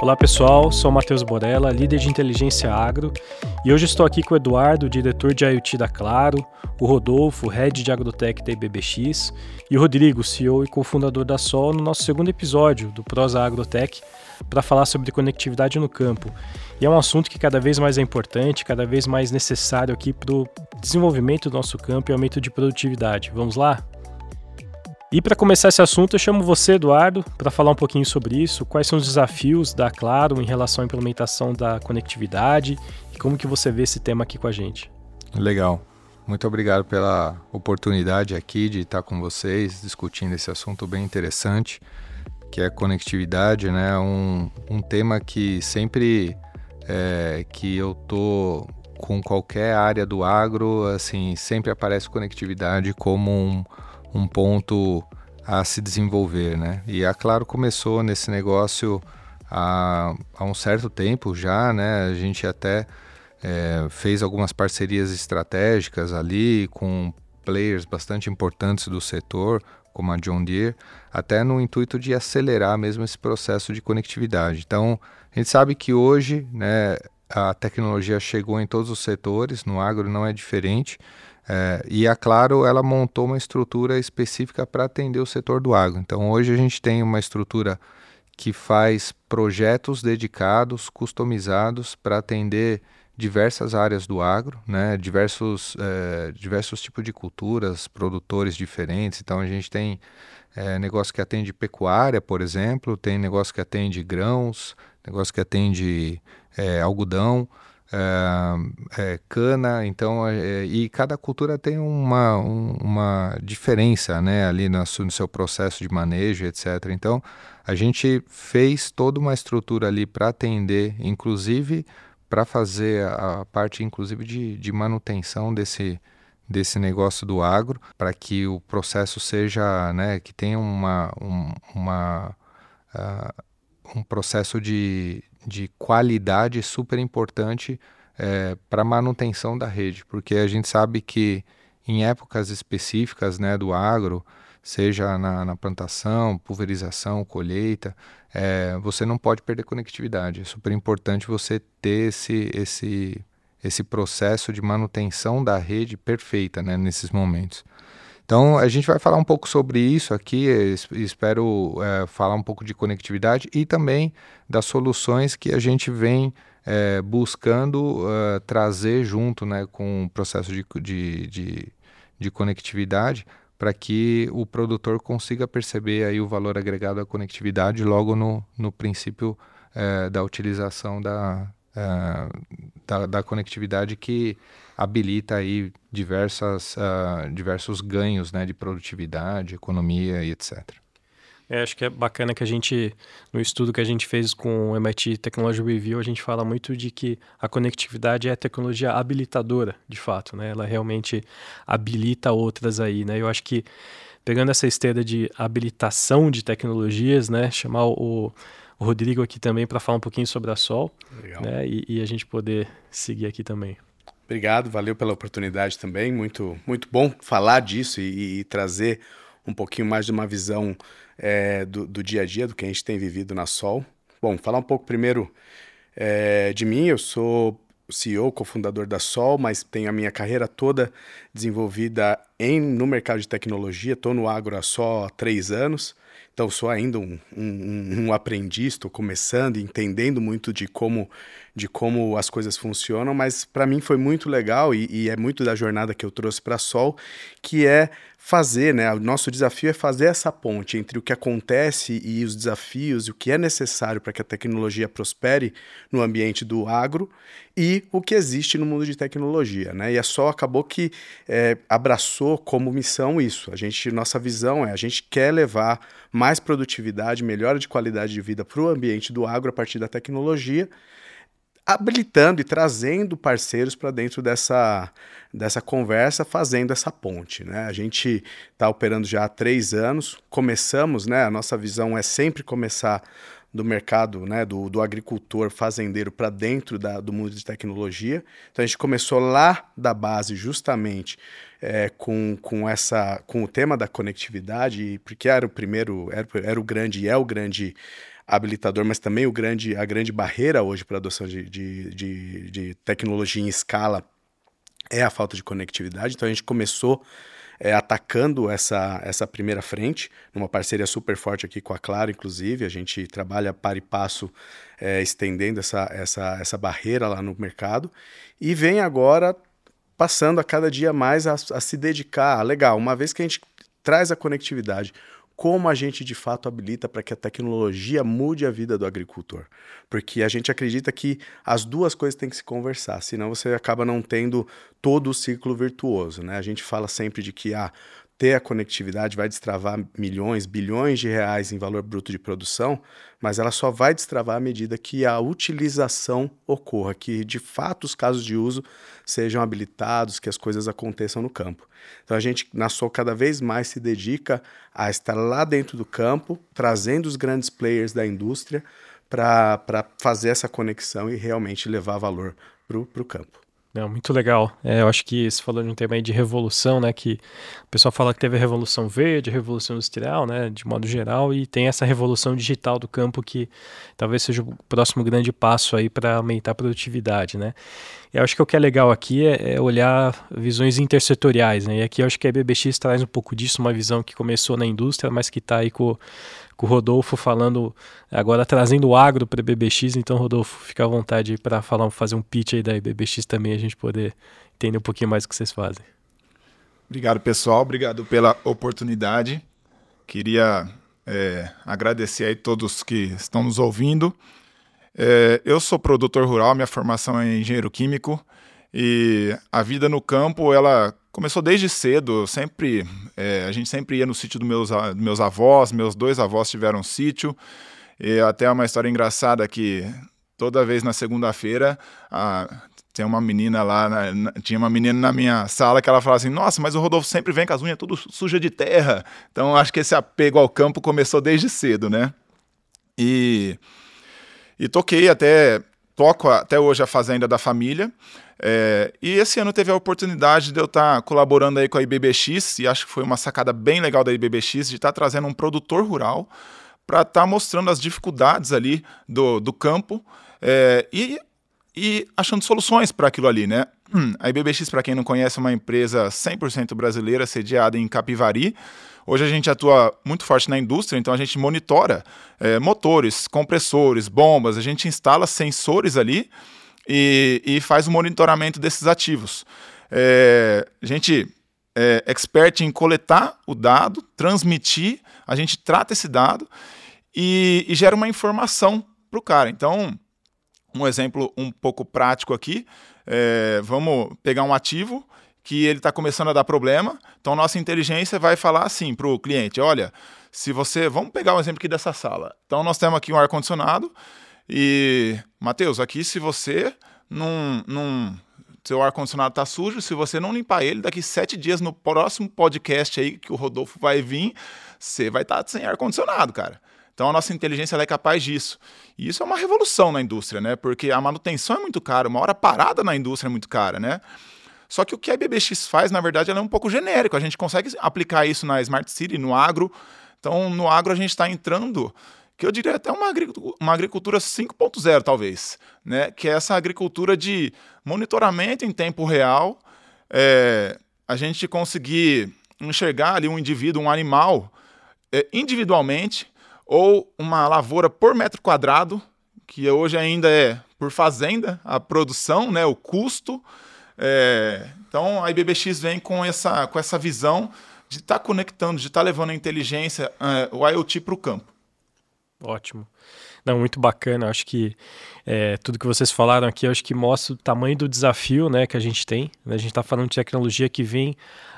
Olá pessoal, sou Matheus Borella, líder de inteligência agro, e hoje estou aqui com o Eduardo, diretor de IoT da Claro, o Rodolfo, head de Agrotech da IBBX, e o Rodrigo, CEO e cofundador da Sol, no nosso segundo episódio do Prosa Agrotech, para falar sobre conectividade no campo. E é um assunto que cada vez mais é importante, cada vez mais necessário aqui para o desenvolvimento do nosso campo e aumento de produtividade. Vamos lá? E para começar esse assunto, eu chamo você, Eduardo, para falar um pouquinho sobre isso, quais são os desafios da Claro em relação à implementação da conectividade e como que você vê esse tema aqui com a gente. Legal. Muito obrigado pela oportunidade aqui de estar com vocês discutindo esse assunto bem interessante, que é conectividade, né? Um, um tema que sempre é, que eu tô com qualquer área do agro, assim, sempre aparece conectividade como um um ponto a se desenvolver, né? E a Claro começou nesse negócio há, há um certo tempo já, né? A gente até é, fez algumas parcerias estratégicas ali com players bastante importantes do setor, como a John Deere, até no intuito de acelerar mesmo esse processo de conectividade. Então, a gente sabe que hoje, né, a tecnologia chegou em todos os setores, no agro não é diferente. É, e a Claro ela montou uma estrutura específica para atender o setor do agro. Então hoje a gente tem uma estrutura que faz projetos dedicados, customizados para atender diversas áreas do agro, né? diversos, é, diversos tipos de culturas, produtores diferentes. Então a gente tem é, negócio que atende pecuária, por exemplo, tem negócio que atende grãos, negócio que atende é, algodão é, é, cana, então é, e cada cultura tem uma, um, uma diferença, né, ali no, no, seu processo de manejo, etc. Então a gente fez toda uma estrutura ali para atender, inclusive para fazer a, a, parte, inclusive de, de manutenção desse desse negócio do agro, para que o processo seja, né, que tenha uma, um, uma uh, um processo de, de qualidade super importante é, para manutenção da rede, porque a gente sabe que em épocas específicas né, do agro, seja na, na plantação, pulverização, colheita, é, você não pode perder conectividade. É super importante você ter esse, esse, esse processo de manutenção da rede perfeita né, nesses momentos. Então, a gente vai falar um pouco sobre isso aqui, espero é, falar um pouco de conectividade e também das soluções que a gente vem é, buscando uh, trazer junto né, com o processo de, de, de, de conectividade para que o produtor consiga perceber aí o valor agregado à conectividade logo no, no princípio é, da utilização da, é, da, da, conectividade que habilita aí diversas, uh, diversos ganhos né, de produtividade, economia e etc. É, acho que é bacana que a gente, no estudo que a gente fez com o MIT Technology Review, a gente fala muito de que a conectividade é a tecnologia habilitadora, de fato, né? Ela realmente habilita outras aí, né? Eu acho que pegando essa esteira de habilitação de tecnologias, né? Chamar o, o Rodrigo aqui também para falar um pouquinho sobre a Sol, Legal. né? E, e a gente poder seguir aqui também. Obrigado, valeu pela oportunidade também. Muito, muito bom falar disso e, e trazer um pouquinho mais de uma visão é, do, do, dia a dia, do que a gente tem vivido na Sol. Bom, falar um pouco primeiro é, de mim. Eu sou CEO, cofundador da Sol, mas tenho a minha carreira toda desenvolvida em, no mercado de tecnologia. Estou no agro há só três anos. Então, sou ainda um, um, um aprendiz, estou começando, entendendo muito de como, de como as coisas funcionam, mas para mim foi muito legal e, e, é muito da jornada que eu trouxe para Sol, que é fazer, né? O nosso desafio é fazer essa ponte entre o que acontece e os desafios, e o que é necessário para que a tecnologia prospere no ambiente do agro e o que existe no mundo de tecnologia, né? E a Sol acabou que é, abraçou como missão isso. A gente, nossa visão é a gente quer levar mais produtividade, melhora de qualidade de vida para o ambiente do agro a partir da tecnologia habilitando e trazendo parceiros para dentro dessa, dessa conversa, fazendo essa ponte. Né? A gente está operando já há três anos, começamos, né? a nossa visão é sempre começar do mercado, né, do, do agricultor fazendeiro para dentro da, do mundo de tecnologia. Então a gente começou lá da base justamente é, com, com, essa, com o tema da conectividade, porque era o primeiro, era, era o grande e é o grande habilitador, mas também o grande, a grande barreira hoje para a adoção de, de, de, de, tecnologia em escala é a falta de conectividade. Então a gente começou é, atacando essa, essa primeira frente, numa parceria super forte aqui com a Claro, inclusive. A gente trabalha para e passo é, estendendo essa, essa, essa barreira lá no mercado. E vem agora passando a cada dia mais a, a se dedicar. Legal, uma vez que a gente traz a conectividade, como a gente de fato habilita para que a tecnologia mude a vida do agricultor. Porque a gente acredita que as duas coisas têm que se conversar, senão você acaba não tendo todo o ciclo virtuoso. Né? A gente fala sempre de que ah, ter a conectividade vai destravar milhões, bilhões de reais em valor bruto de produção, mas ela só vai destravar à medida que a utilização ocorra, que de fato os casos de uso sejam habilitados, que as coisas aconteçam no campo. Então a gente na SOL cada vez mais se dedica a estar lá dentro do campo, trazendo os grandes players da indústria para fazer essa conexão e realmente levar valor para o campo. Não, muito legal. É, eu acho que você falou de um tema aí de revolução, né? Que o pessoal fala que teve a revolução verde, a revolução industrial, né? De modo geral, e tem essa revolução digital do campo que talvez seja o próximo grande passo aí para aumentar a produtividade, né? Eu acho que o que é legal aqui é, é, olhar visões intersetoriais, né? E aqui eu acho que a BBX traz um pouco disso, uma visão que começou na indústria, mas que está aí com com o Rodolfo falando, agora trazendo o agro para a BBX, então Rodolfo, fica à vontade para falar, fazer um pitch aí da BBX também, a gente poder entender um pouquinho mais o que vocês fazem. Obrigado pessoal, obrigado pela oportunidade. Queria é, agradecer aí todos que estão nos ouvindo. É, eu sou produtor rural, minha formação é engenheiro químico e a vida no campo ela começou desde cedo, sempre é, a gente sempre ia no sítio dos meus, meus avós, meus dois avós tiveram um sítio, e até uma história engraçada que toda vez na segunda-feira tem uma menina lá, na, tinha uma menina na minha sala que ela falava assim, nossa, mas o Rodolfo sempre vem com as unhas tudo suja de terra, então acho que esse apego ao campo começou desde cedo, né? E, e toquei até, toco até hoje a Fazenda da Família, é, e esse ano teve a oportunidade de eu estar tá colaborando aí com a IBBX, e acho que foi uma sacada bem legal da IBBX, de estar tá trazendo um produtor rural para estar tá mostrando as dificuldades ali do, do campo é, e, e achando soluções para aquilo ali, né? Hum, a IBBX, para quem não conhece, é uma empresa 100% brasileira, sediada em Capivari. Hoje a gente atua muito forte na indústria, então a gente monitora é, motores, compressores, bombas, a gente instala sensores ali e, e faz o monitoramento desses ativos. É, a gente é expert em coletar o dado, transmitir, a gente trata esse dado e, e gera uma informação para o cara. Então, um exemplo um pouco prático aqui, é, vamos pegar um ativo que ele está começando a dar problema, então nossa inteligência vai falar assim para o cliente, olha, se você, vamos pegar um exemplo aqui dessa sala, então nós temos aqui um ar-condicionado, e, Matheus, aqui se você não. não seu ar-condicionado tá sujo, se você não limpar ele, daqui sete dias no próximo podcast aí que o Rodolfo vai vir, você vai estar tá sem ar-condicionado, cara. Então a nossa inteligência é capaz disso. E isso é uma revolução na indústria, né? Porque a manutenção é muito cara, uma hora parada na indústria é muito cara, né? Só que o que a BBX faz, na verdade, ela é um pouco genérico. A gente consegue aplicar isso na Smart City, no agro. Então, no agro, a gente está entrando que eu diria até uma agricultura, uma agricultura 5.0, talvez, né? que é essa agricultura de monitoramento em tempo real, é, a gente conseguir enxergar ali um indivíduo, um animal, é, individualmente, ou uma lavoura por metro quadrado, que hoje ainda é por fazenda, a produção, né, o custo. É, então a IBBX vem com essa, com essa visão de estar tá conectando, de estar tá levando a inteligência, é, o IoT para o campo. Ótimo. Não, muito bacana. Acho que é, tudo que vocês falaram aqui, acho que mostra o tamanho do desafio né, que a gente tem. A gente está falando de tecnologia que vem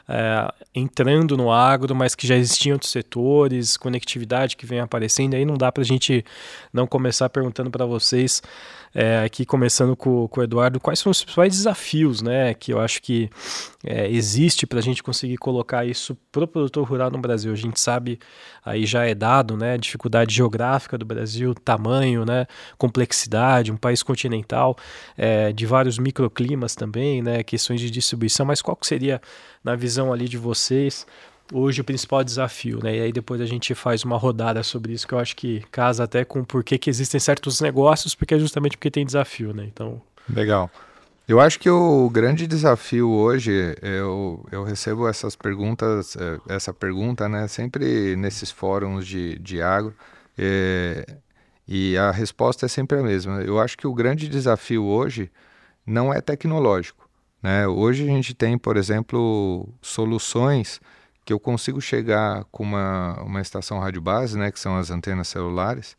é, entrando no agro, mas que já existiam outros setores, conectividade que vem aparecendo. Aí não dá para a gente não começar perguntando para vocês é, aqui começando com, com o Eduardo, quais são os principais desafios né, que eu acho que é, existe para a gente conseguir colocar isso para o produtor rural no Brasil? A gente sabe, aí já é dado, né, dificuldade geográfica do Brasil, tamanho, né, complexidade, um país continental, é, de vários microclimas também, né, questões de distribuição, mas qual que seria, na visão ali de vocês, hoje o principal desafio, né? E aí depois a gente faz uma rodada sobre isso que eu acho que casa até com por que, existem certos negócios, porque é justamente porque tem desafio, né? Então. Legal. Eu acho que o grande desafio hoje, eu, eu recebo essas perguntas, é, essa pergunta, né, sempre nesses fóruns de, de agro, é, e a resposta é sempre a mesma. Eu acho que o grande desafio hoje não é tecnológico. Né? Hoje a gente tem, por exemplo, soluções que eu consigo chegar com uma, uma estação rádio base, né, que são as antenas celulares,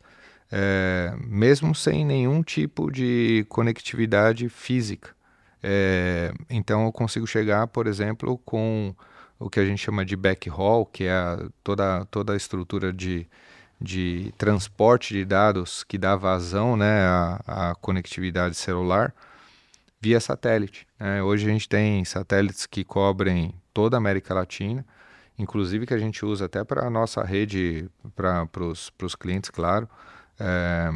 é, mesmo sem nenhum tipo de conectividade física. É, então eu consigo chegar, por exemplo, com o que a gente chama de backhaul, que é a, toda, toda a estrutura de, de transporte de dados que dá vazão né, à, à conectividade celular via satélite. Né? Hoje a gente tem satélites que cobrem toda a América Latina, inclusive que a gente usa até para a nossa rede, para os clientes, claro. É,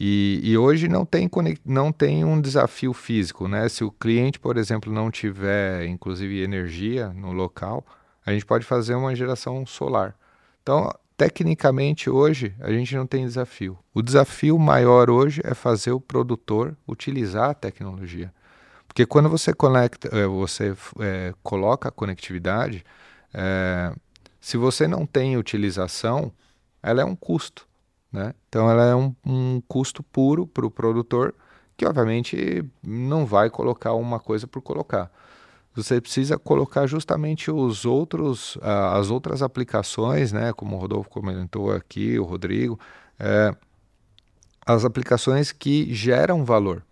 e, e, hoje não tem, não tem um desafio físico, né? Se o cliente, por exemplo, não tiver, inclusive, energia no local, a gente pode fazer uma geração solar. Então, tecnicamente, hoje, a gente não tem desafio. O desafio maior hoje é fazer o produtor utilizar a tecnologia. Porque quando você conecta, eh, você é, coloca a conectividade, é, se você não tem utilização, ela é um custo. Né? Então ela é um, um custo puro para o produtor, que obviamente não vai colocar uma coisa por colocar. Você precisa colocar justamente os outros, uh, as outras aplicações, né? como o Rodolfo comentou aqui, o Rodrigo, é, as aplicações que geram valor.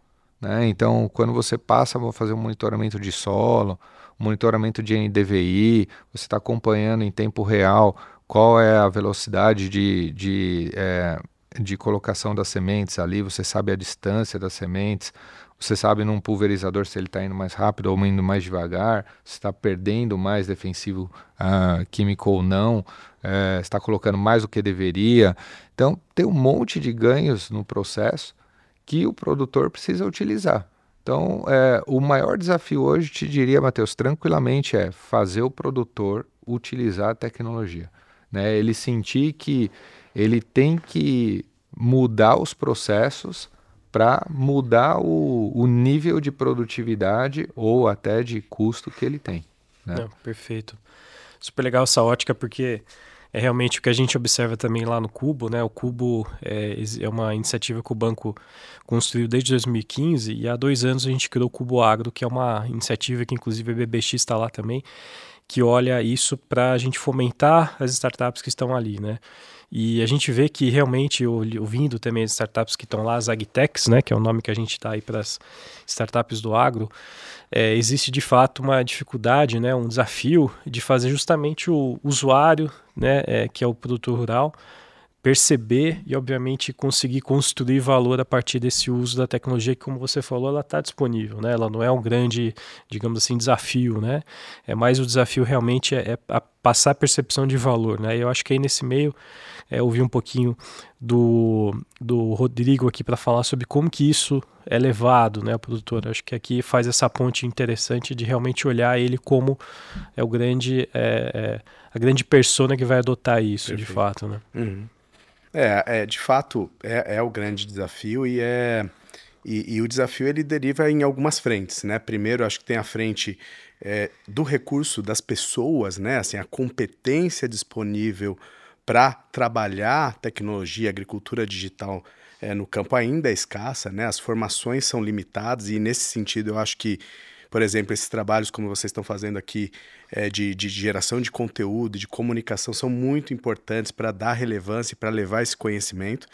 Né? Então, quando você passa a fazer um monitoramento de solo, monitoramento de NDVI, você está acompanhando em tempo real qual é a velocidade de, de, é, de colocação das sementes ali, você sabe a distância das sementes, você sabe num pulverizador se ele está indo mais rápido ou indo mais devagar, se está perdendo mais defensivo uh, químico ou não, uh, está colocando mais do que deveria. Então, tem um monte de ganhos no processo que o produtor precisa utilizar. Então, é, o maior desafio hoje, te diria, Matheus, tranquilamente, é fazer o produtor utilizar a tecnologia né? Ele sentir que ele tem que mudar os processos para mudar o, o, nível de produtividade ou até de custo que ele tem. Né? Não, perfeito. Super legal essa ótica, porque é realmente o que a gente observa também lá no Cubo, né? O Cubo é, é, uma iniciativa que o banco construiu desde 2015 e há dois anos a gente criou o Cubo Agro, que é uma iniciativa que inclusive a BBX está lá também, que olha isso para a gente fomentar as startups que estão ali, né? E a gente vê que realmente, ouvindo também as startups que estão lá, as agtechs, né, que é o nome que a gente dá aí para as startups do agro, é, existe de fato uma dificuldade, né, um desafio de fazer justamente o usuário, né, é, que é o produtor rural, perceber e, obviamente, conseguir construir valor a partir desse uso da tecnologia que, como você falou, ela está disponível, né? Ela não é um grande, digamos assim, desafio, né? É mais o desafio realmente é, é passar a percepção de valor, né? E eu acho que aí nesse meio é, ouvir um pouquinho do, do Rodrigo aqui para falar sobre como que isso é levado, né, produtor. Acho que aqui faz essa ponte interessante de realmente olhar ele como é o grande, é, é, a grande persona que vai adotar isso, Perfeito. de fato, né? Uhum. É, é de fato, é, é o grande desafio e é. E, e, o desafio ele deriva em algumas frentes, né? Primeiro, acho que tem a frente é, do recurso das pessoas, né? Assim, a competência disponível para trabalhar tecnologia, agricultura digital é, no campo ainda é escassa, né? As formações são limitadas e nesse sentido eu acho que por exemplo, esses trabalhos como vocês estão fazendo aqui é, de, de geração de conteúdo, de comunicação, são muito importantes para dar relevância e para levar esse conhecimento.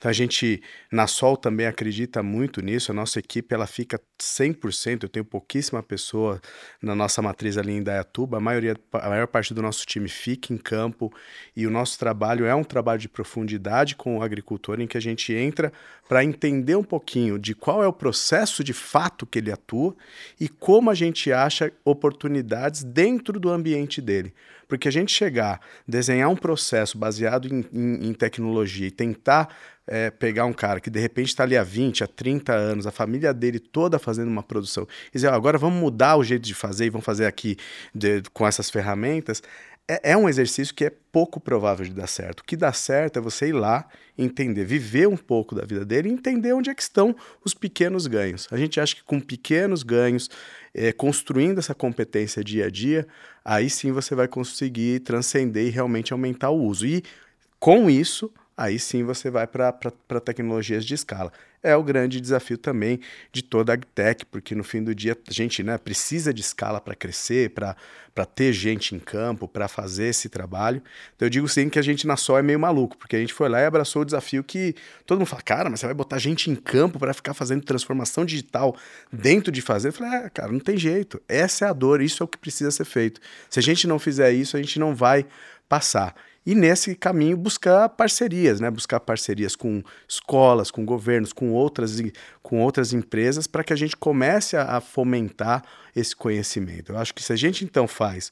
Então a gente, na Sol, também acredita muito nisso. A nossa equipe ela fica 100%, eu tenho pouquíssima pessoa na nossa matriz ali em Dayatuba, a, maioria, a maior parte do nosso time fica em campo e o nosso trabalho é um trabalho de profundidade com o agricultor em que a gente entra para entender um pouquinho de qual é o processo de fato que ele atua e como a gente acha oportunidades dentro do ambiente dele. Porque a gente chegar, desenhar um processo baseado em, em, em tecnologia e tentar é, pegar um cara que de repente está ali há 20, há 30 anos, a família dele toda fazendo uma produção, e dizer, agora vamos mudar o jeito de fazer e vamos fazer aqui de, com essas ferramentas, é, é, um exercício que é pouco provável de dar certo. O que dá certo é você ir lá, entender, viver um pouco da vida dele e entender onde é que estão os pequenos ganhos. A gente acha que com pequenos ganhos, é, construindo essa competência dia a dia, aí sim você vai conseguir transcender e realmente aumentar o uso. E com isso, aí sim você vai para tecnologias de escala. É o grande desafio também de toda a agtech, porque no fim do dia a gente né, precisa de escala para crescer, para ter gente em campo, para fazer esse trabalho. Então eu digo sim que a gente na Sol é meio maluco, porque a gente foi lá e abraçou o desafio que todo mundo fala, cara, mas você vai botar gente em campo para ficar fazendo transformação digital dentro de fazer? Eu falei, é, cara, não tem jeito. Essa é a dor, isso é o que precisa ser feito. Se a gente não fizer isso, a gente não vai passar e nesse caminho buscar parcerias, né? buscar parcerias com escolas, com governos, com outras, com outras empresas, para que a gente comece a, a, fomentar esse conhecimento. Eu acho que se a gente então faz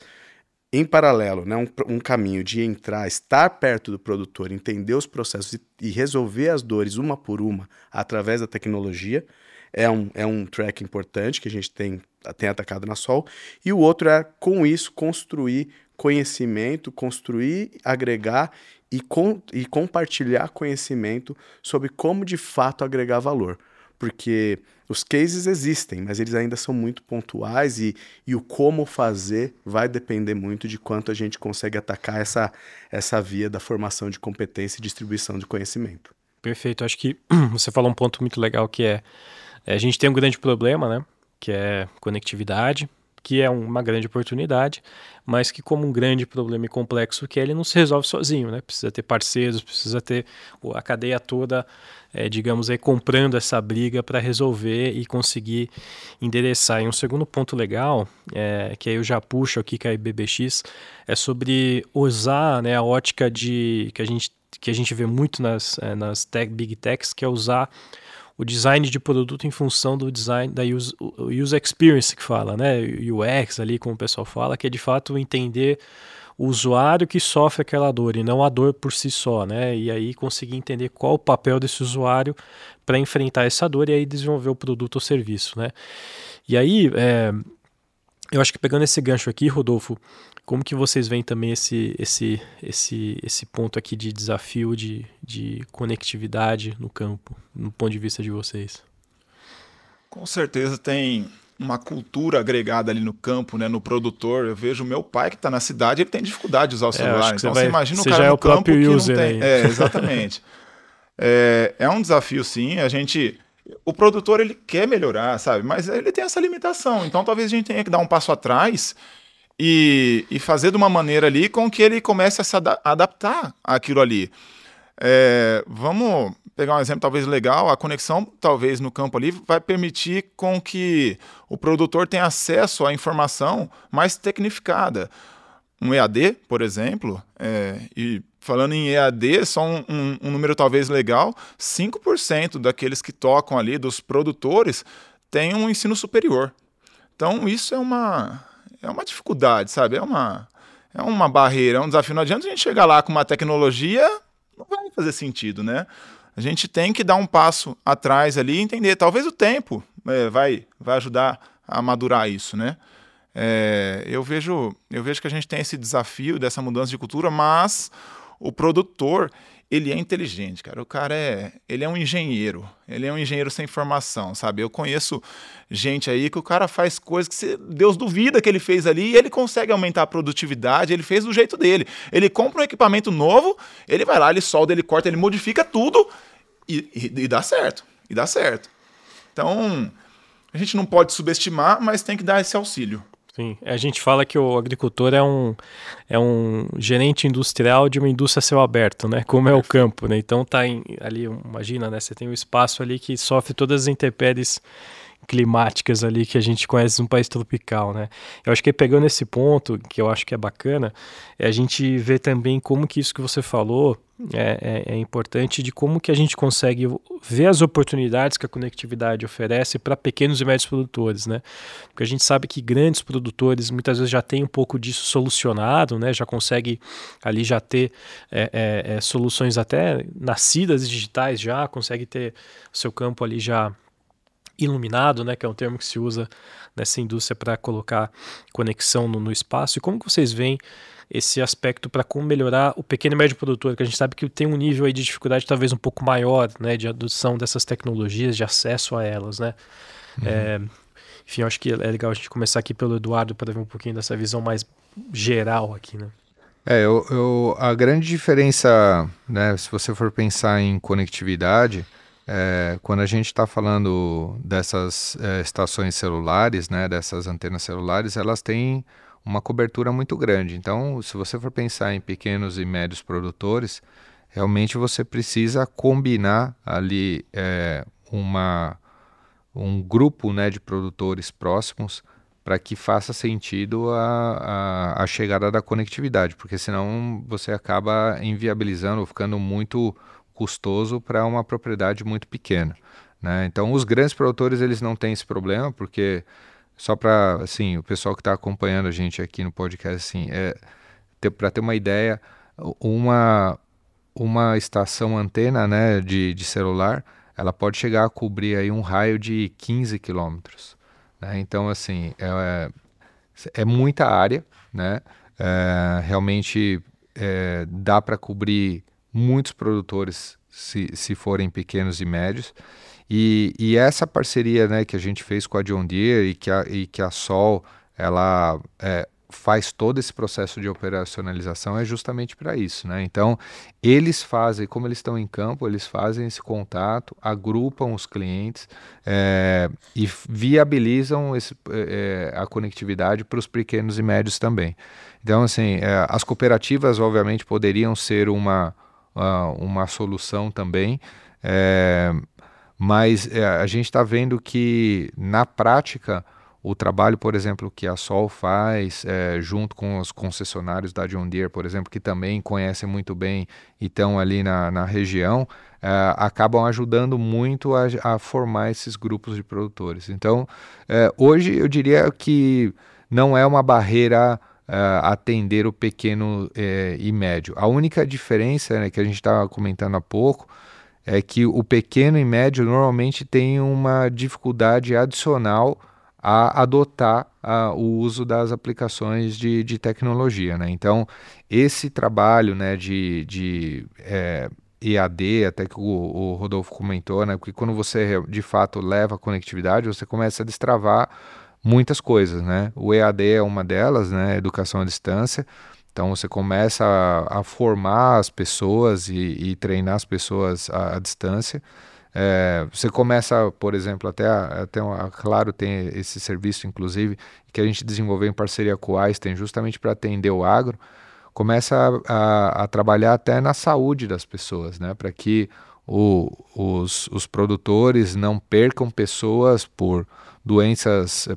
em paralelo né, um, um caminho de entrar, estar perto do produtor, entender os processos e, e resolver as dores uma por uma através da tecnologia, é um, é um track importante que a gente tem, tem atacado na Sol, e o outro é, com isso, construir conhecimento, construir, agregar e, com, e compartilhar conhecimento sobre como de fato agregar valor. Porque os cases existem, mas eles ainda são muito pontuais e, e o como fazer vai depender muito de quanto a gente consegue atacar essa, essa via da formação de competência e distribuição de conhecimento. Perfeito. Acho que você falou um ponto muito legal que é, é a gente tem um grande problema, né? Que é conectividade que é uma grande oportunidade, mas que como um grande problema e complexo que é, ele não se resolve sozinho, né? Precisa ter parceiros, precisa ter a cadeia toda, é, digamos aí, comprando essa briga para resolver e conseguir endereçar. E um segundo ponto legal, é, que aí eu já puxo aqui com a IBBX, é sobre usar né, a ótica de que a gente que a gente vê muito nas, é, nas tech, big techs, que é usar o design de produto em função do design da user, user experience que fala, né? UX ali, como o pessoal fala, que é de fato entender o usuário que sofre aquela dor e não a dor por si só, né? E aí conseguir entender qual o papel desse usuário para enfrentar essa dor e aí desenvolver o produto ou serviço, né? E aí, é, eu acho que pegando esse gancho aqui, Rodolfo, como que vocês veem também esse, esse, esse, esse ponto aqui de desafio de, de conectividade no campo, no ponto de vista de vocês? Com certeza tem uma cultura agregada ali no campo, né, no produtor. Eu vejo meu pai que está na cidade, ele tem dificuldade de usar o é, celular. então você, vai, imagina o cara é no o campo que não tem. Aí. É, exatamente. é, é um desafio, sim. A gente o produtor ele quer melhorar, sabe? Mas ele tem essa limitação. Então talvez a gente tenha que dar um passo atrás e, e fazer de uma maneira ali com que ele comece a se ad adaptar àquilo ali. É, vamos pegar um exemplo talvez legal, a conexão talvez no campo ali vai permitir com que o produtor tenha acesso à informação mais tecnificada. Um EAD, por exemplo, é, e falando em EAD, só um, um, um número talvez legal, 5% daqueles que tocam ali, dos produtores, têm um ensino superior. Então isso é uma, é uma dificuldade, sabe? É uma, é uma barreira, é um desafio. Não adianta a gente chegar lá com uma tecnologia, não vai fazer sentido, né? A gente tem que dar um passo atrás ali e entender. Talvez o tempo é, vai, vai ajudar a madurar isso, né? É, eu, vejo, eu vejo que a gente tem esse desafio dessa mudança de cultura, mas o produtor ele é inteligente, cara. O cara é, ele é um engenheiro. Ele é um engenheiro sem formação, sabe? Eu conheço gente aí que o cara faz coisas que Deus duvida que ele fez ali e ele consegue aumentar a produtividade. Ele fez do jeito dele. Ele compra um equipamento novo, ele vai lá, ele solda, ele corta, ele modifica tudo e, e, e dá certo. E dá certo. Então, a gente não pode subestimar, mas tem que dar esse auxílio. Sim, a gente fala que o agricultor é um, é um gerente industrial de uma indústria a céu aberto, né? Como é o campo, né? Então tá em, ali, imagina, né? Você tem um espaço ali que sofre todas as intempéries climáticas ali que a gente conhece um país tropical, né? Eu acho que pegando esse ponto, que eu acho que é bacana, é a gente ver também como que isso que você falou é, é, é, importante de como que a gente consegue ver as oportunidades que a conectividade oferece para pequenos e médios produtores, né? Porque a gente sabe que grandes produtores muitas vezes já têm um pouco disso solucionado, né? Já consegue ali já ter é, é, é soluções até nascidas digitais já, consegue ter o seu campo ali já iluminado, né? Que é um termo que se usa nessa indústria para colocar conexão no, no espaço. E como que vocês veem esse aspecto para como melhorar o pequeno e médio produtor, que a gente sabe que tem um nível aí de dificuldade talvez um pouco maior, né, de adoção dessas tecnologias, de acesso a elas, né. Uhum. É, enfim, acho que é legal a gente começar aqui pelo Eduardo para ver um pouquinho dessa visão mais geral aqui, né. É, eu, eu, a grande diferença, né, se você for pensar em conectividade, é, quando a gente está falando dessas é, estações celulares, né, dessas antenas celulares, elas têm uma cobertura muito grande. Então, se você for pensar em pequenos e médios produtores, realmente você precisa combinar ali é, uma, um grupo né, de produtores próximos para que faça sentido a, a, a, chegada da conectividade, porque senão você acaba inviabilizando, ficando muito custoso para uma propriedade muito pequena. Né? Então, os grandes produtores eles não têm esse problema, porque só para assim o pessoal que está acompanhando a gente aqui no podcast assim é para ter uma ideia uma uma estação antena né de, de celular ela pode chegar a cobrir aí um raio de 15 quilômetros né? então assim é, é muita área né é, realmente é, dá para cobrir muitos produtores se, se forem pequenos e médios e, e essa parceria né, que a gente fez com a John Deere e que a, e que a Sol ela é, faz todo esse processo de operacionalização é justamente para isso, né? Então eles fazem, como eles estão em campo, eles fazem esse contato, agrupam os clientes é, e viabilizam esse, é, a conectividade para os pequenos e médios também. Então assim, é, as cooperativas obviamente poderiam ser uma uma solução também. Mas é, a gente está vendo que na prática o trabalho, por exemplo, que a Sol faz é, junto com os concessionários da John Deere, por exemplo, que também conhecem muito bem e estão ali na, na região, é, acabam ajudando muito a, a, formar esses grupos de produtores. Então, é, hoje eu diria que não é uma barreira é, atender o pequeno é, e médio. A única diferença né, que a gente estava comentando há pouco é que o pequeno e médio normalmente tem uma dificuldade adicional a adotar a, o uso das aplicações de, de tecnologia. Né? Então, esse trabalho né, de, de é, EAD, até que o, o, Rodolfo comentou, né, que quando você de fato leva a conectividade, você começa a destravar muitas coisas. Né? O EAD é uma delas, né, educação à distância, então você começa a, a formar as pessoas e, e, treinar as pessoas à, à distância. É, você começa, por exemplo, até, a, até a Claro tem esse serviço, inclusive, que a gente desenvolveu em parceria com o Einstein, justamente para atender o agro. Começa a, a, trabalhar até na saúde das pessoas, né? para que o, os, os produtores não percam pessoas por doenças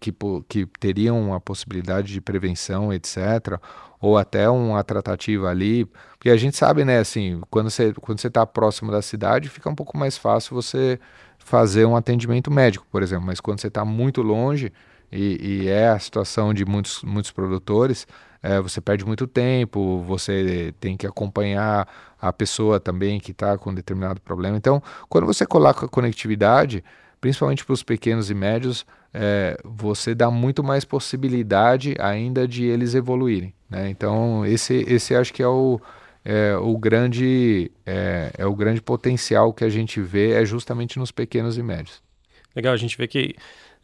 que, que teriam a possibilidade de prevenção, etc., ou até uma tratativa ali, porque a gente sabe, né, assim, quando você quando você está próximo da cidade, fica um pouco mais fácil você fazer um atendimento médico, por exemplo, mas quando você está muito longe e, e, é a situação de muitos muitos produtores, é, você perde muito tempo, você tem que acompanhar a pessoa também que está com determinado problema. Então, quando você coloca a conectividade, principalmente para os pequenos e médios, é, você dá muito mais possibilidade ainda de eles evoluírem. Né? Então, esse, esse acho que é o, é, o grande é, é, o grande potencial que a gente vê é justamente nos pequenos e médios. Legal, a gente vê que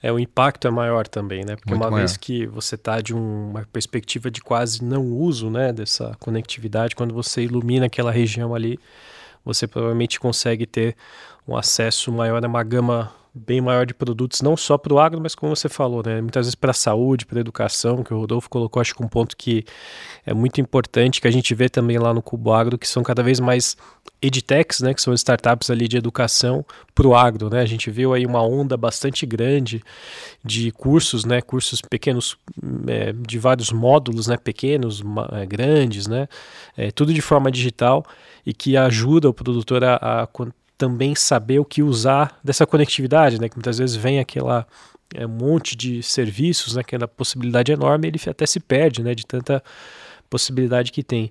é, o impacto é maior também, né? Porque Muito uma maior. vez que você está de um, uma perspectiva de quase não uso né, dessa conectividade, quando você ilumina aquela região ali, você provavelmente consegue ter um acesso maior a uma gama bem maior de produtos, não só para o agro, mas como você falou, né? Muitas vezes para a saúde, para a educação, que o Rodolfo colocou, acho que um ponto que é muito importante, que a gente vê também lá no Cubo Agro, que são cada vez mais edtechs, né? Que são startups ali de educação para o agro, né? A gente viu aí uma onda bastante grande de cursos, né? Cursos pequenos, é, de vários módulos, né? Pequenos, é, grandes, né? É, tudo de forma digital e que ajuda o produtor a, a também saber o que usar dessa conectividade, né? Que muitas vezes vem aquela é, monte de serviços, né? Aquela possibilidade enorme, ele até se perde, né? De tanta possibilidade que tem.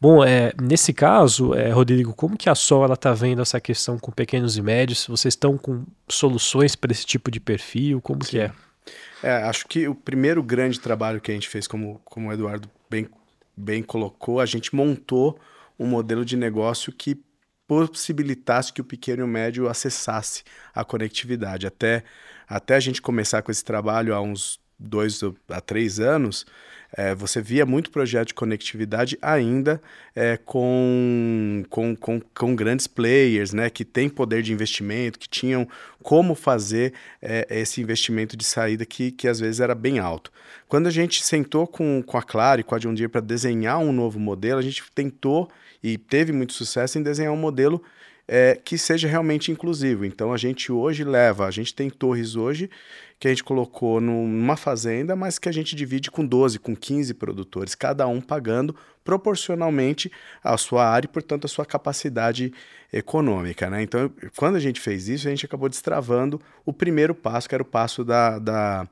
Bom, é, nesse caso, é, Rodrigo, como que a Sol está vendo essa questão com pequenos e médios? Vocês estão com soluções para esse tipo de perfil? Como Sim. que é? é? Acho que o primeiro grande trabalho que a gente fez, como, como o Eduardo bem, bem colocou, a gente montou um modelo de negócio que possibilitasse que o pequeno e o médio acessasse a conectividade. Até, até a gente começar com esse trabalho há uns dois a três anos, é, você via muito projeto de conectividade ainda é, com, com, com, com, grandes players, né, que têm poder de investimento, que tinham como fazer é, esse investimento de saída que, que às vezes era bem alto. Quando a gente sentou com, com a Claro e com a John Deere para desenhar um novo modelo, a gente tentou e teve muito sucesso em desenhar um modelo é, que seja realmente inclusivo. Então a gente hoje leva, a gente tem torres hoje que a gente colocou numa fazenda, mas que a gente divide com 12, com 15 produtores, cada um pagando proporcionalmente à sua área e, portanto, à sua capacidade econômica. Né? Então, quando a gente fez isso, a gente acabou destravando o primeiro passo, que era o passo da, da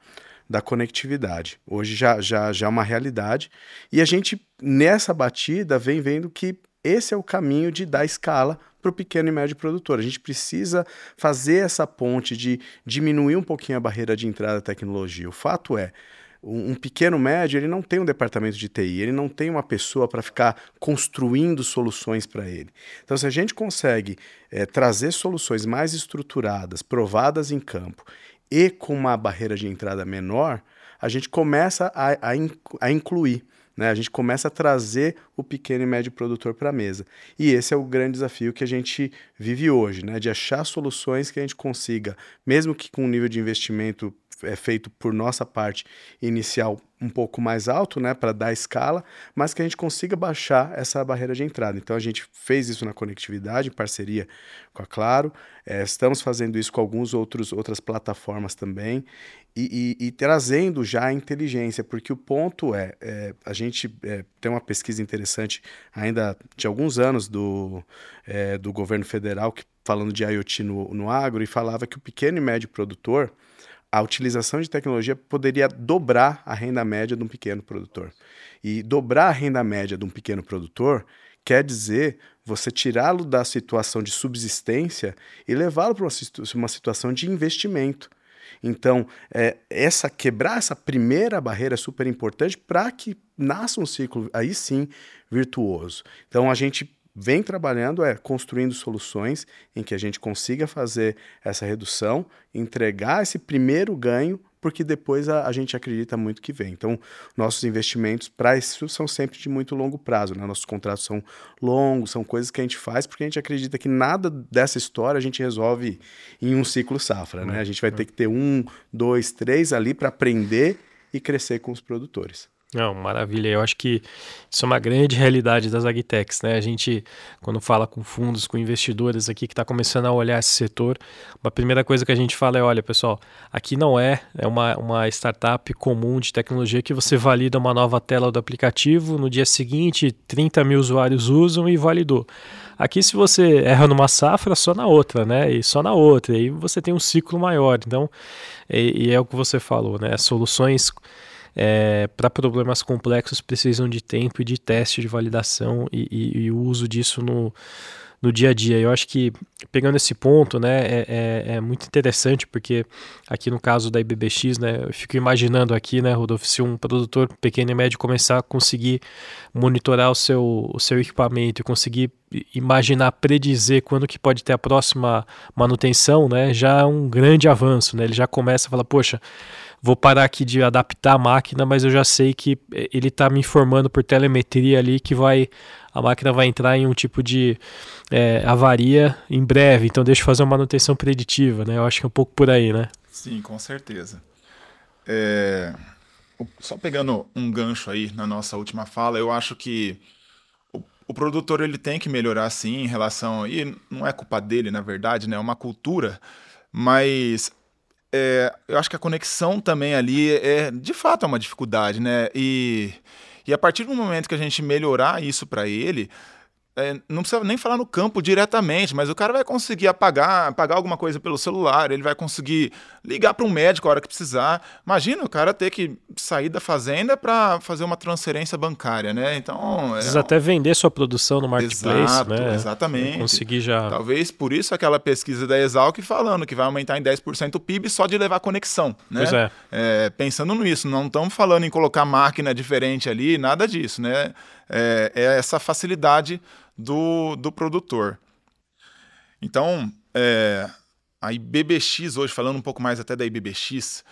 da conectividade. Hoje já, já, já é uma realidade. E a gente, nessa batida, vem vendo que esse é o caminho de dar escala para o pequeno e médio produtor. A gente precisa fazer essa ponte de diminuir um pouquinho a barreira de entrada da tecnologia. O fato é, um pequeno médio ele não tem um departamento de TI, ele não tem uma pessoa para ficar construindo soluções para ele. Então, se a gente consegue é, trazer soluções mais estruturadas, provadas em campo e com uma barreira de entrada menor, a gente começa a, a, a incluir. Né? A gente começa a trazer o pequeno e médio produtor para a mesa. E esse é o grande desafio que a gente vive hoje, né? de achar soluções que a gente consiga, mesmo que com um nível de investimento é feito por nossa parte inicial um pouco mais alto, né, para dar escala, mas que a gente consiga baixar essa barreira de entrada. Então a gente fez isso na conectividade, em parceria com a Claro, é, estamos fazendo isso com algumas outras plataformas também, e, e, e, trazendo já a inteligência, porque o ponto é, é a gente é, tem uma pesquisa interessante ainda de alguns anos do, é, do governo federal que, falando de IoT no, no agro e falava que o pequeno e médio produtor, a utilização de tecnologia poderia dobrar a renda média de um pequeno produtor. E dobrar a renda média de um pequeno produtor quer dizer você tirá-lo da situação de subsistência e levá-lo para uma, situação de investimento. Então, é, essa quebrar essa primeira barreira é super importante para que nasça um ciclo aí sim virtuoso. Então, a gente vem trabalhando é construindo soluções em que a gente consiga fazer essa redução, entregar esse primeiro ganho porque depois a, a, gente acredita muito que vem. Então, nossos investimentos para isso são sempre de muito longo prazo, né? Nossos contratos são longos, são coisas que a gente faz porque a gente acredita que nada dessa história a gente resolve em um ciclo safra, né? A gente vai ter que ter um, dois, três ali para aprender e crescer com os produtores. Não, maravilha. Eu acho que isso é uma grande realidade das agtechs, né? A gente, quando fala com fundos, com investidores aqui que está começando a olhar esse setor, a primeira coisa que a gente fala é, olha, pessoal, aqui não é, é uma, uma startup comum de tecnologia que você valida uma nova tela do aplicativo, no dia seguinte 30 mil usuários usam e validou. Aqui, se você erra numa safra, só na outra, né? E só na outra. E aí você tem um ciclo maior. Então, e, e é o que você falou, né? Soluções é, para problemas complexos precisam de tempo e de teste de validação e, e, e, o uso disso no, no dia a dia. Eu acho que, pegando esse ponto, né, é, é, é, muito interessante, porque aqui no caso da IBBX, né, eu fico imaginando aqui, né, Rodolfo, se um produtor pequeno e médio começar a conseguir monitorar o seu, o seu equipamento e conseguir imaginar, predizer quando que pode ter a próxima manutenção, né, já é um grande avanço, né, ele já começa a falar, poxa, vou parar aqui de adaptar a máquina, mas eu já sei que eh, ele está me informando por telemetria ali que vai a máquina vai entrar em um tipo de é, avaria em breve, então deixa eu fazer uma manutenção preditiva, né? Eu acho que é um pouco por aí, né? Sim, com certeza. É... Só pegando um gancho aí na nossa última fala, eu acho que o, produtor ele tem que melhorar sim em relação. E não é culpa dele, na verdade, né? É uma cultura, mas é, eu acho que a conexão também ali é de fato é uma dificuldade, né? E, e a partir do momento que a gente melhorar isso para ele, é, não precisa nem falar no campo diretamente, mas o cara vai conseguir apagar, apagar alguma coisa pelo celular, ele vai conseguir ligar para um médico a hora que precisar. Imagina o cara ter que sair da fazenda para fazer uma transferência bancária, né? Então. Precisa é... até vender sua produção no marketplace, Exato, né? Exatamente. Conseguir já. Talvez por isso aquela pesquisa da Exalc falando que vai aumentar em 10% o PIB só de levar conexão, né? Pois é. é pensando nisso, não estamos falando em colocar máquina diferente ali, nada disso, né? É, é essa facilidade do, do produtor. Então, é, a IBBX, hoje falando um pouco mais até da IBBX,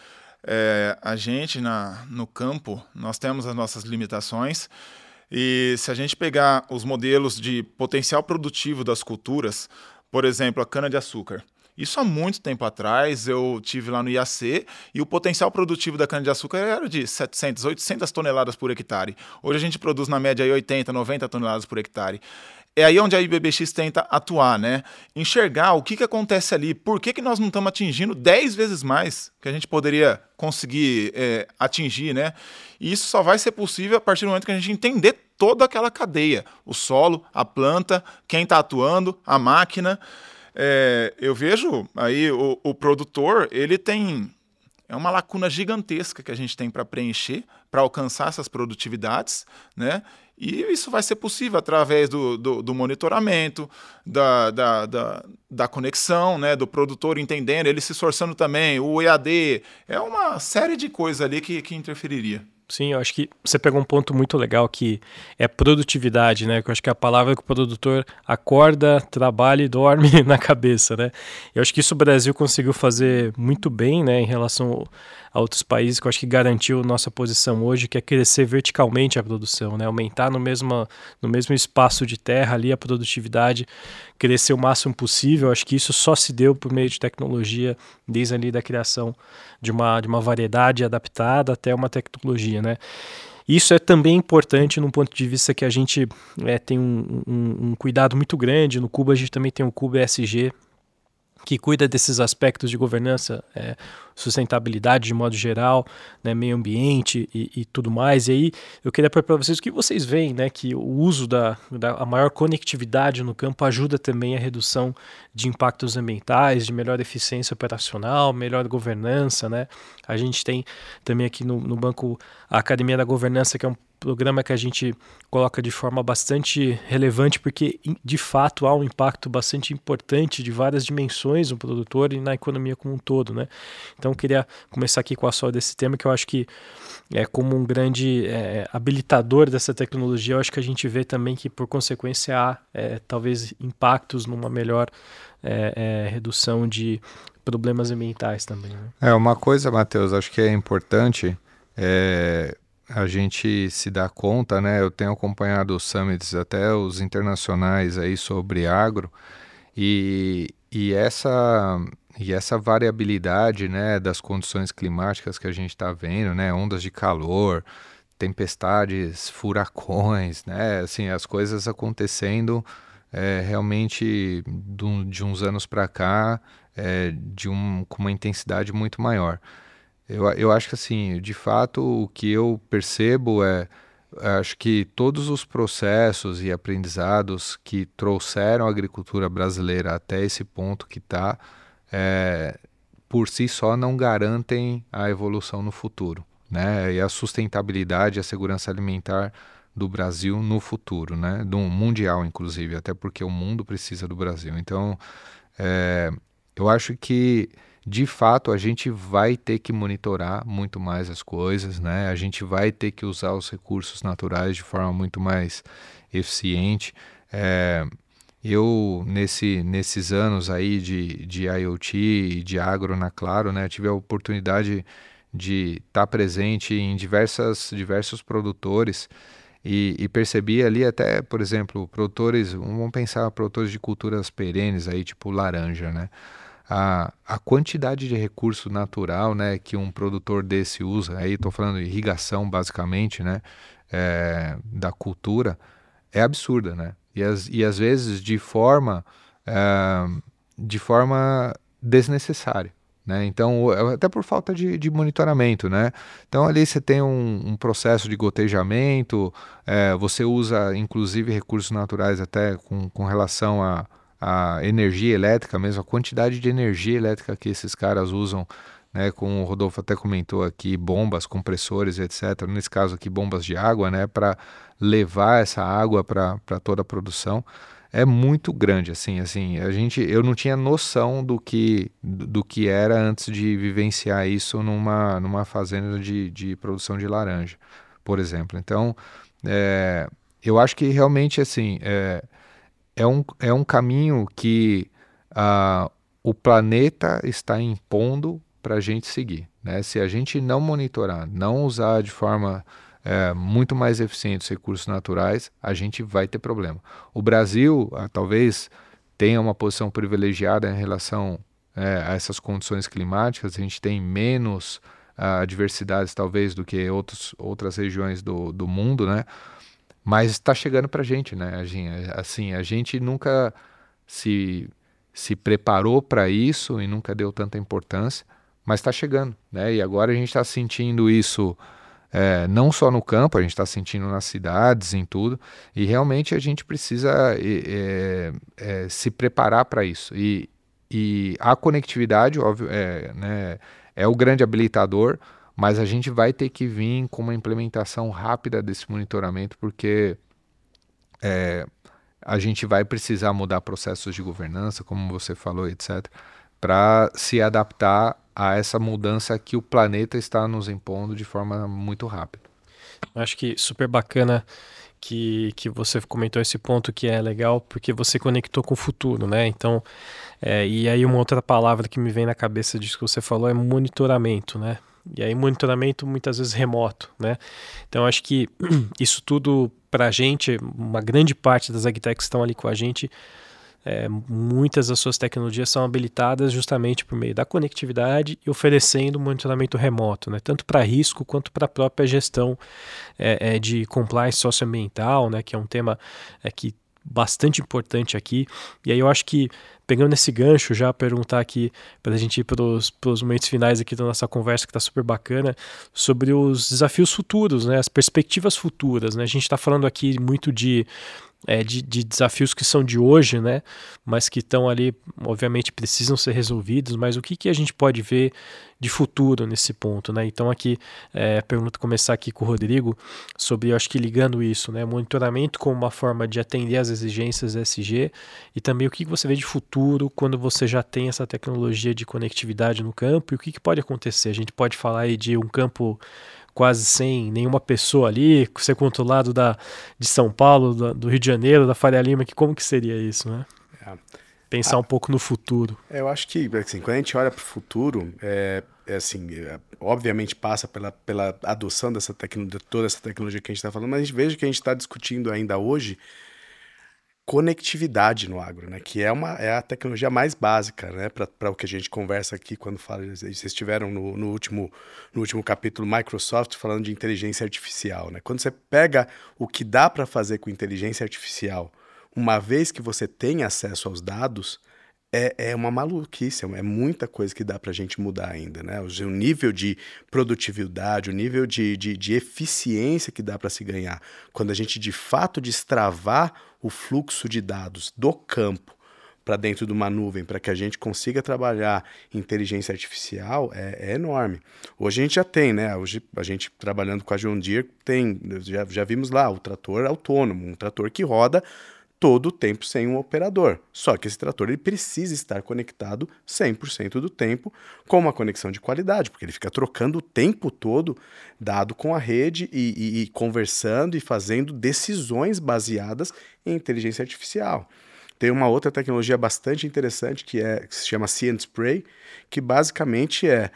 é, a gente na, no campo, nós temos as nossas limitações, e se a gente pegar os modelos de potencial produtivo das culturas, por exemplo, a cana-de-açúcar, isso há muito tempo atrás, eu tive lá no IAC e o potencial produtivo da cana-de-açúcar era de 700, 800 toneladas por hectare. Hoje a gente produz na média 80, 90 toneladas por hectare é aí onde a IBBX tenta atuar, né? Enxergar o que, que acontece ali, por que, que nós não estamos atingindo 10 vezes mais que a gente poderia conseguir é, atingir, né? E isso só vai ser possível a partir do momento que a gente entender toda aquela cadeia: o solo, a planta, quem está atuando, a máquina. É, eu vejo aí o, o produtor, ele tem é uma lacuna gigantesca que a gente tem para preencher, para alcançar essas produtividades, né? E isso vai ser possível através do, do, do monitoramento, da, da, da, da, conexão, né, do produtor entendendo, ele se esforçando também, o EAD, é uma série de coisas ali que, que interferiria. Sim, eu acho que você pegou um ponto muito legal que é produtividade, né? Que eu acho que é a palavra que o produtor acorda, trabalha e dorme na cabeça, né? Eu acho que isso o Brasil conseguiu fazer muito bem, né? Em relação a outros países, que eu acho que garantiu nossa posição hoje, que é crescer verticalmente a produção, né? aumentar no mesmo, no mesmo espaço de terra ali a produtividade, crescer o máximo possível. Eu acho que isso só se deu por meio de tecnologia, desde ali da criação de uma, de uma variedade adaptada até uma tecnologia, né? Isso é também importante num ponto de vista que a gente é, tem um, um, um, cuidado muito grande. No Cuba a gente também tem o Cuba ESG, que cuida desses aspectos de governança, é, sustentabilidade de modo geral, né, meio ambiente e, e, tudo mais. E aí eu queria para vocês o que vocês veem, né, que o uso da, da a maior conectividade no campo ajuda também a redução de impactos ambientais, de melhor eficiência operacional, melhor governança, né. A gente tem também aqui no, no banco a Academia da Governança, que é um programa que a gente coloca de forma bastante relevante, porque de fato há um impacto bastante importante de várias dimensões no produtor e na economia como um todo, né? Então queria começar aqui com a só desse tema que eu acho que é como um grande é, habilitador dessa tecnologia, eu acho que a gente vê também que por consequência há é, talvez impactos numa melhor é, é redução de problemas ambientais também. Né? É uma coisa, Matheus, acho que é importante é, a gente se dá conta, né? Eu tenho acompanhado os summits, até os internacionais aí sobre agro, e, e essa e essa variabilidade, né, das condições climáticas que a gente está vendo, né, ondas de calor, tempestades, furacões, né, assim, as coisas acontecendo é, realmente de, uns anos para cá é, de um, com uma intensidade muito maior. Eu, eu acho que assim, de fato, o que eu percebo é acho que todos os processos e aprendizados que trouxeram a agricultura brasileira até esse ponto que está, é, por si só não garantem a evolução no futuro, né? E a sustentabilidade, a segurança alimentar do Brasil no futuro, né? Do mundial, inclusive, até porque o mundo precisa do Brasil. Então, é, eu acho que de fato a gente vai ter que monitorar muito mais as coisas, né? A gente vai ter que usar os recursos naturais de forma muito mais eficiente. É, eu, nesse, nesses anos aí de, de IoT e de agro na Claro, né, tive a oportunidade de estar tá presente em diversas, diversos produtores e, e, percebi ali até, por exemplo, produtores, vamos pensar produtores de culturas perenes aí, tipo laranja, né? A, a quantidade de recurso natural, né, que um produtor desse usa, aí estou falando de irrigação basicamente, né, é, da cultura, é absurda, né? E, as, e às vezes de forma, é, de forma desnecessária. Né? Então, é, até por falta de, de, monitoramento, né? Então, ali você tem um, um processo de gotejamento, é, você usa, inclusive, recursos naturais até com, com relação a, a energia elétrica mesmo, a quantidade de energia elétrica que esses caras usam, né? Como o Rodolfo até comentou aqui, bombas, compressores, etc. Nesse caso aqui, bombas de água, né? Para levar essa água para toda a produção é muito grande, assim, assim, a gente, eu não tinha noção do que, do que era antes de vivenciar isso numa, numa fazenda de, de produção de laranja, por exemplo. Então, é, eu acho que realmente, assim, é, é, um, é um caminho que uh, o planeta está impondo para a gente seguir, né? Se a gente não monitorar, não usar de forma é, muito mais eficientes os recursos naturais, a gente vai ter problema. O Brasil, ah, talvez, tenha uma posição privilegiada em relação é, a essas condições climáticas, a gente tem menos ah, adversidades, talvez, do que outros, outras regiões do, do mundo, né? Mas está chegando para a gente, né? Assim, a gente nunca se, se preparou para isso e nunca deu tanta importância, mas está chegando, né? E agora a gente está sentindo isso é, não só no campo, a gente está sentindo nas cidades, em tudo, e realmente a gente precisa é, é, se preparar para isso. E, e a conectividade, óbvio, é, né, é o grande habilitador, mas a gente vai ter que vir com uma implementação rápida desse monitoramento, porque é, a gente vai precisar mudar processos de governança, como você falou, etc., para se adaptar a essa mudança que o planeta está nos impondo de forma muito rápida. Acho que super bacana que, que você comentou esse ponto que é legal porque você conectou com o futuro, né? Então, é, e aí uma outra palavra que me vem na cabeça disso que você falou é monitoramento, né? E aí monitoramento muitas vezes remoto, né? Então acho que isso tudo para a gente, uma grande parte das agtechs estão ali com a gente é, muitas das suas tecnologias são habilitadas justamente por meio da conectividade e oferecendo monitoramento remoto, né, tanto para risco quanto para a própria gestão é, é, de compliance socioambiental, né, que é um tema é, que bastante importante aqui. E aí eu acho que, pegando esse gancho, já perguntar aqui, para a gente ir para os momentos finais aqui da nossa conversa, que está super bacana, sobre os desafios futuros, né, as perspectivas futuras. Né? A gente está falando aqui muito de é, de, de, desafios que são de hoje, né? Mas que estão ali, obviamente, precisam ser resolvidos. Mas o que, que a gente pode ver de futuro nesse ponto, né? Então aqui é, pergunta começar aqui com o Rodrigo sobre, acho que ligando isso, né? Monitoramento como uma forma de atender às exigências SG e também o que, que você vê de futuro quando você já tem essa tecnologia de conectividade no campo e o que, que pode acontecer. A gente pode falar aí de um campo quase sem nenhuma pessoa ali, ser controlado da, de São Paulo, da, do Rio de Janeiro, da Faria Lima, que como que seria isso, né? É. Pensar ah, um pouco no futuro. Eu acho que, assim, quando a gente olha para o futuro, é, é assim, é, obviamente passa pela, pela adoção dessa tecnologia, toda essa tecnologia que a gente está falando, mas veja que a gente está discutindo ainda hoje conectividade no agro, né? Que é, uma, é a tecnologia mais básica, né? Para o que a gente conversa aqui quando fala. Vocês estiveram no, no, último, no último capítulo Microsoft falando de inteligência artificial, né? Quando você pega o que dá para fazer com inteligência artificial, uma vez que você tem acesso aos dados, é, é uma maluquice, é muita coisa que dá para a gente mudar ainda, né? O nível de produtividade, o nível de, de, de eficiência que dá para se ganhar quando a gente de fato destravar o fluxo de dados do campo para dentro de uma nuvem para que a gente consiga trabalhar inteligência artificial é, é, enorme. Hoje a gente já tem, né? Hoje a gente trabalhando com a John Deere tem, já, já vimos lá o trator autônomo, um trator que roda todo o tempo sem um operador. Só que esse trator ele precisa estar conectado 100% do tempo com uma conexão de qualidade, porque ele fica trocando o tempo todo dado com a rede e, e, e conversando e fazendo decisões baseadas em inteligência artificial. Tem uma outra tecnologia bastante interessante que, é, que se chama and Spray, que basicamente é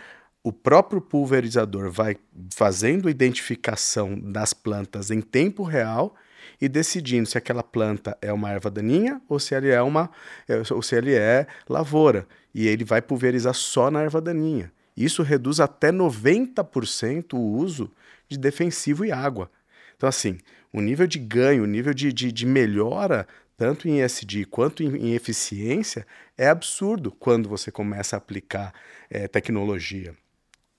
o próprio pulverizador vai fazendo identificação das plantas em tempo real e decidindo se aquela planta é uma erva daninha ou se ele é uma é, ou se ele é lavoura e ele vai pulverizar só na erva daninha. Isso reduz até 90% o uso de defensivo e água. Então, assim, o nível de ganho, o nível de, de, de melhora, tanto em ESG quanto em, em, eficiência, é absurdo quando você começa a aplicar é, tecnologia.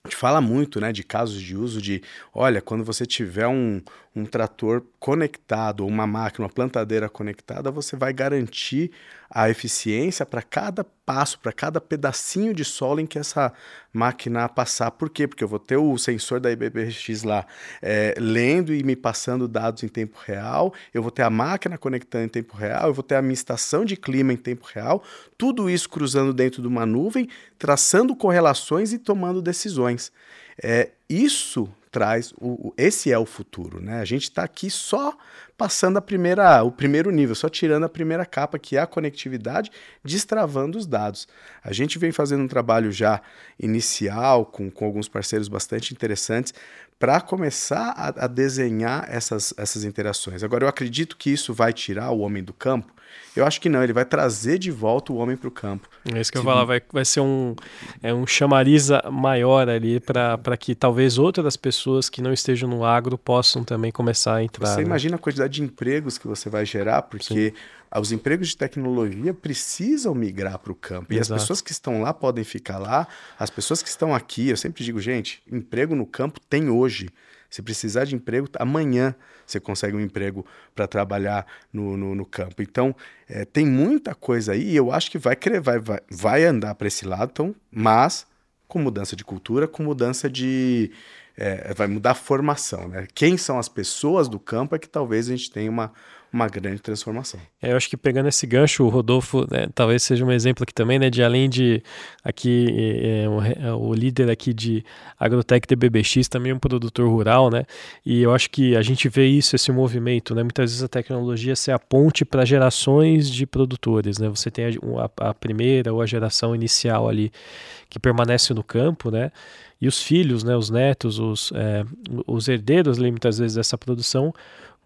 A gente fala muito né, de casos de uso de, olha, quando você tiver um, um trator conectado, uma máquina, uma plantadeira conectada, você vai garantir a eficiência para cada passo, para cada pedacinho de solo em que essa máquina passar. Por quê? Porque eu vou ter o sensor da IBBX lá é, lendo e me passando dados em tempo real, eu vou ter a máquina conectando em tempo real, eu vou ter a minha estação de clima em tempo real, tudo isso cruzando dentro de uma nuvem, traçando correlações e tomando decisões. É, isso traz o, esse é o futuro, né? A gente está aqui só passando a primeira, o primeiro nível, só tirando a primeira capa, que é a conectividade, destravando os dados. A gente vem fazendo um trabalho já inicial com, com alguns parceiros bastante interessantes para começar a, a, desenhar essas, essas interações. Agora, eu acredito que isso vai tirar o homem do campo eu acho que não, ele vai trazer de volta o homem para o campo. É isso que eu ia falar, vai, vai ser um, é um chamariza maior ali para que talvez outras pessoas que não estejam no agro possam também começar a entrar. Você né? imagina a quantidade de empregos que você vai gerar, porque Sim. os empregos de tecnologia precisam migrar para o campo. E Exato. as pessoas que estão lá podem ficar lá, as pessoas que estão aqui, eu sempre digo, gente, emprego no campo tem hoje. Se precisar de emprego, amanhã você consegue um emprego para trabalhar no, no, no, campo. Então, é, tem muita coisa aí e eu acho que vai, vai, vai, vai andar para esse lado, então, mas com mudança de cultura, com mudança de. É, vai mudar a formação. Né? Quem são as pessoas do campo é que talvez a gente tenha uma, uma grande transformação. É, eu acho que pegando esse gancho, o Rodolfo né, talvez seja um exemplo aqui também, né, de além de aqui é, é, o líder aqui de Agrotec BBX também é um produtor rural, né? E eu acho que a gente vê isso, esse movimento, né? Muitas vezes a tecnologia é a ponte para gerações de produtores, né? Você tem a, a primeira ou a geração inicial ali que permanece no campo, né? E os filhos, né, os netos, os, é, os herdeiros, muitas vezes, dessa produção,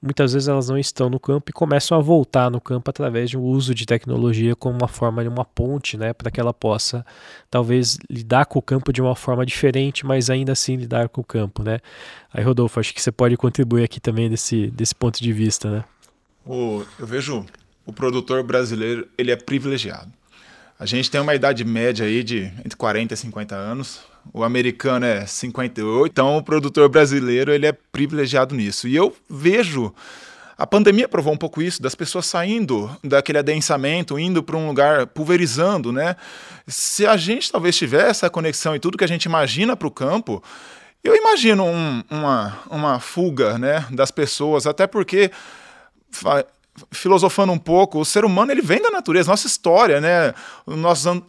muitas vezes elas não estão no campo e começam a voltar no campo através de um uso de tecnologia como uma forma de uma ponte, né, para que ela possa talvez lidar com o campo de uma forma diferente, mas ainda assim lidar com o campo, né? Aí Rodolfo, acho que você pode contribuir aqui também desse, desse ponto de vista, né? O, eu vejo o produtor brasileiro, ele é privilegiado. A gente tem uma idade média aí de entre 40 e 50 anos. O americano é 58, então o produtor brasileiro ele é privilegiado nisso. E eu vejo a pandemia provou um pouco isso, das pessoas saindo daquele adensamento, indo para um lugar pulverizando, né? Se a gente talvez tivesse essa conexão e tudo que a gente imagina para o campo, eu imagino um, uma, uma fuga, né, das pessoas, até porque filosofando um pouco, o ser humano ele vem da natureza, nossa história, né? Os nossos,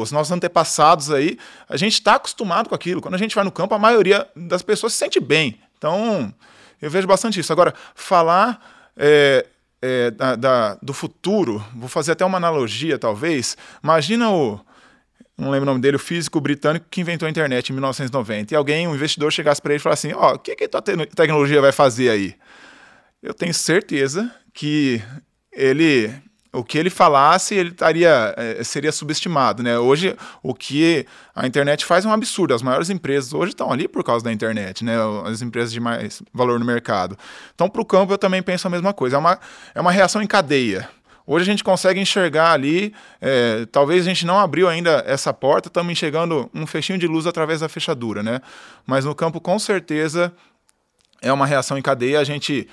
os nossos antepassados aí, a gente está acostumado com aquilo. Quando a gente vai no campo, a maioria das pessoas se sente bem. Então, eu vejo bastante isso. Agora, falar é, é, da, da, do futuro, vou fazer até uma analogia, talvez. Imagina o. Não lembro o nome dele, o físico britânico que inventou a internet em 1990. E alguém, um investidor, chegasse para ele e falasse assim: Ó, oh, o que, que a tua te tecnologia vai fazer aí? Eu tenho certeza que ele o que ele falasse ele estaria é, seria subestimado né? Hoje o que a internet faz é um absurdo. As maiores empresas hoje estão ali por causa da internet né? As empresas de mais valor no mercado. Então para o campo eu também penso a mesma coisa. É uma é uma reação em cadeia. Hoje a gente consegue enxergar ali, é, talvez a gente não abriu ainda essa porta, estamos enxergando um fechinho de luz através da fechadura, né? Mas no campo, com certeza, é uma reação em cadeia. A gente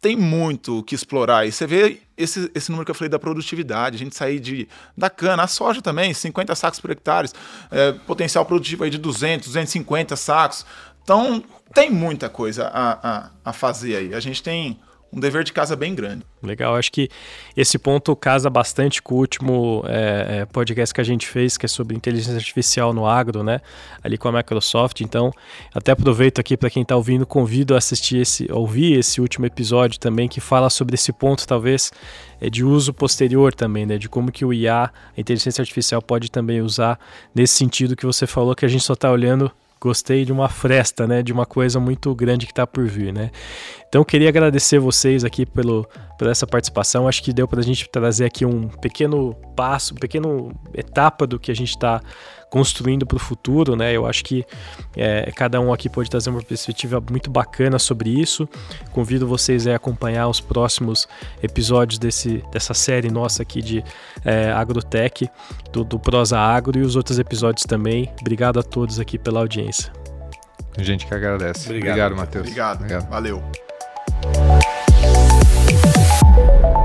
tem muito o que explorar. E você vê esse, esse número que eu falei da produtividade, a gente sair de, da cana, a soja também, 50 sacos por hectare, é, potencial produtivo aí de 200, 250 sacos. Então, tem muita coisa a, a, a fazer aí. A gente tem um dever de casa bem grande. Legal, acho que esse ponto casa bastante com o último é, é, podcast que a gente fez, que é sobre inteligência artificial no agro, né? Ali com a Microsoft. Então, até aproveito aqui para quem está ouvindo, convido a assistir esse, ouvir esse último episódio também, que fala sobre esse ponto, talvez, é, de uso posterior também, né? De como que o IA, a inteligência artificial, pode também usar nesse sentido que você falou, que a gente só está olhando gostei de uma fresta, né, de uma coisa muito grande que está por vir, né. Então queria agradecer vocês aqui pelo, por essa participação. Acho que deu para a gente trazer aqui um pequeno passo, uma pequena etapa do que a gente está construindo para o futuro, né? Eu acho que é, cada um aqui pode trazer uma perspectiva muito bacana sobre isso. Convido vocês a acompanhar os próximos episódios desse, dessa série nossa aqui de é, Agrotech, do, do Prosa Agro e os outros episódios também. Obrigado a todos aqui pela audiência. Gente que agradece. Obrigado, Obrigado Matheus. Obrigado. Obrigado. Valeu. Bye.